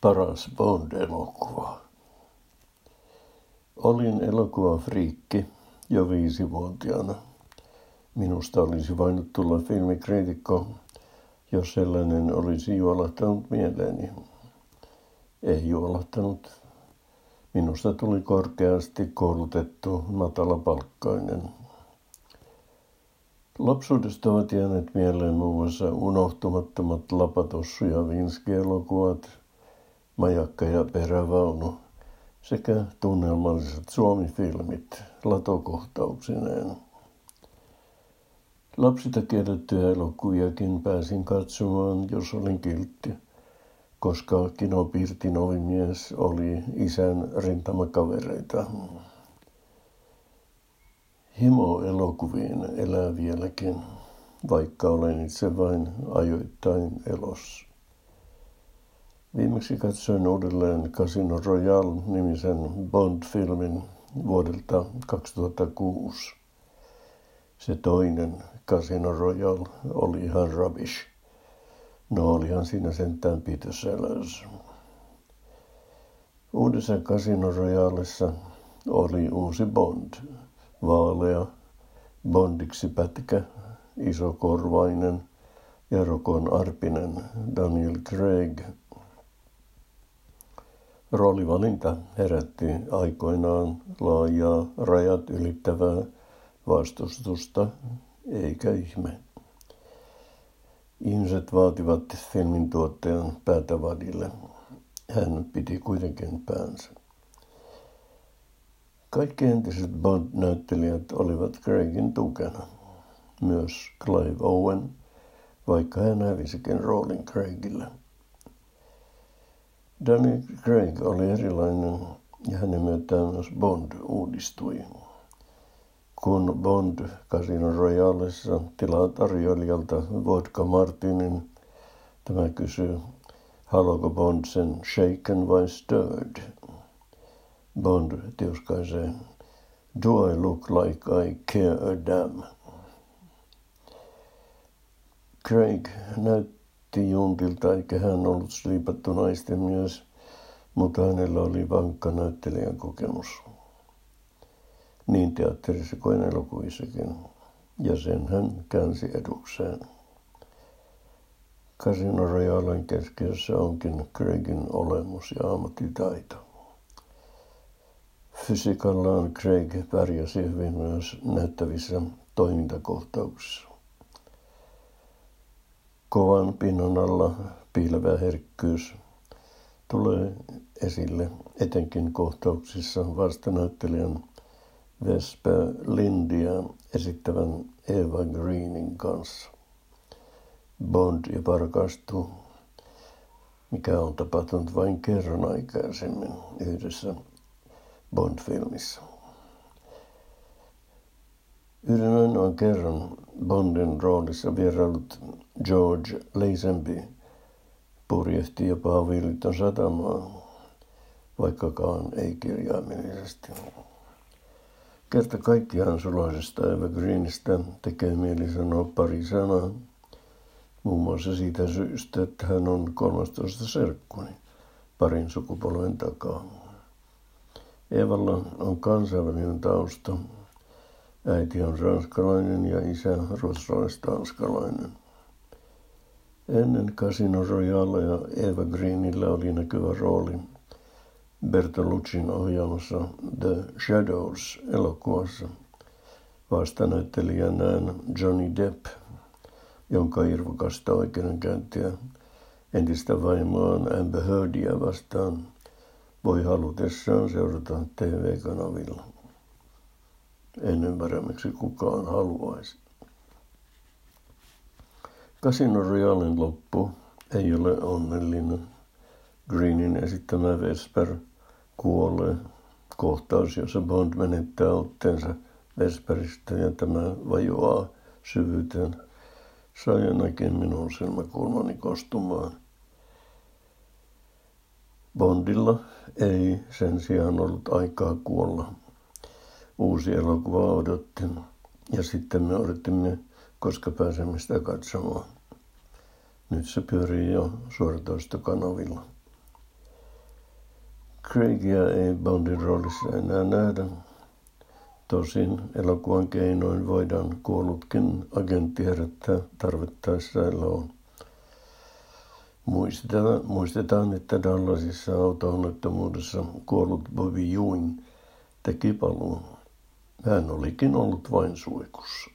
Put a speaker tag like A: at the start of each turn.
A: paras Bond-elokuva. Olin elokuvafriikki jo viisivuotiaana. Minusta olisi voinut tulla filmikriitikko, jos sellainen olisi juolahtanut mieleeni. Ei juolahtanut. Minusta tuli korkeasti koulutettu matalapalkkainen. Lapsuudesta ovat jääneet mieleen muun muassa unohtumattomat Lapatossu ja Vinski-elokuvat, Majakka ja perävaunu sekä tunnelmalliset suomifilmit latokohtauksineen. Lapsita kiellettyjä elokuviakin pääsin katsomaan, jos olin kiltti, koska Kino Pirtin ovimies oli isän rintamakavereita. Himo elokuviin elää vieläkin, vaikka olen itse vain ajoittain elossa. Viimeksi katsoin uudelleen Casino Royale-nimisen Bond-filmin vuodelta 2006. Se toinen Casino Royale oli ihan rubbish. No olihan siinä sentään Peter Sellers. Uudessa Casino Royalessa oli uusi Bond. Vaalea, Bondiksi pätkä, isokorvainen ja rokon arpinen Daniel Craig – Roolivalinta herätti aikoinaan laajaa rajat ylittävää vastustusta, eikä ihme. Ihmiset vaativat filmin tuottajan päätä vadille. Hän piti kuitenkin päänsä. Kaikki entiset Bond-näyttelijät olivat Craigin tukena. Myös Clive Owen, vaikka hän hävisikin roolin Craigille. Danny Craig oli erilainen ja hänen myötään myös Bond uudistui. Kun Bond Casino Royalessa tilaa tarjoilijalta vodka Martinin, tämä kysyy, haluaako Bond sen shaken vai stirred? Bond tiuskaisee, do I look like I care a damn? Craig näyttää näytti Juntilta, eikä hän ollut sliipattu naisten mies, mutta hänellä oli vankka näyttelijän kokemus. Niin teatterissa kuin elokuvissakin, ja sen hän käänsi edukseen. Casino Royalen keskiössä onkin Craigin olemus ja ammattitaito. Fysiikallaan Craig pärjäsi hyvin myös näyttävissä toimintakohtauksissa. Kovan pinnan alla piilevä herkkyys tulee esille etenkin kohtauksissa vastanäyttelijän Vesper Lindia esittävän Eva Greenin kanssa. Bond jopa rakastuu, mikä on tapahtunut vain kerran aikaisemmin yhdessä Bond-filmissä. Yhden ainoan kerran Bondin roolissa vierailut George Lazenby purjehti jopa avioliiton satamaan, vaikkakaan ei kirjaimellisesti. Kerta kaikkiaan sulaisesta Eva Greenistä tekee mieli sanoa pari sanaa, muun muassa siitä syystä, että hän on 13 serkkuni parin sukupolven takaa. Evalla on kansainvälinen tausta, Äiti on ranskalainen ja isä ruotsalais-tanskalainen. Ennen Casino Royalea Eva Greenillä oli näkyvä rooli Bertoluccin ohjaamassa The Shadows elokuvassa. Vastanäyttelijänään Johnny Depp, jonka irvokasta oikeudenkäyntiä entistä vaimoaan Amber Heardia vastaan voi halutessaan seurata TV-kanavilla. En ymmärrä, miksi kukaan haluaisi. Casino Royalin loppu ei ole onnellinen. Greenin esittämä Vesper kuolee. Kohtaus, jossa Bond menettää otteensa Vesperistä ja tämä vajoaa syvyyteen, sai ainakin minun silmäkulmani kostumaan. Bondilla ei sen sijaan ollut aikaa kuolla uusi elokuva odotti. Ja sitten me odottimme, koska pääsemme sitä katsomaan. Nyt se pyörii jo suoratoistokanavilla. Craigia ei Bondin roolissa enää nähdä. Tosin elokuvan keinoin voidaan kuollutkin agentti herättää tarvittaessa eloon. Muistetaan, muistetaan, että Dallasissa auto-onnettomuudessa kuollut Bobby Ewing teki paluun. Hän olikin ollut vain suikussa.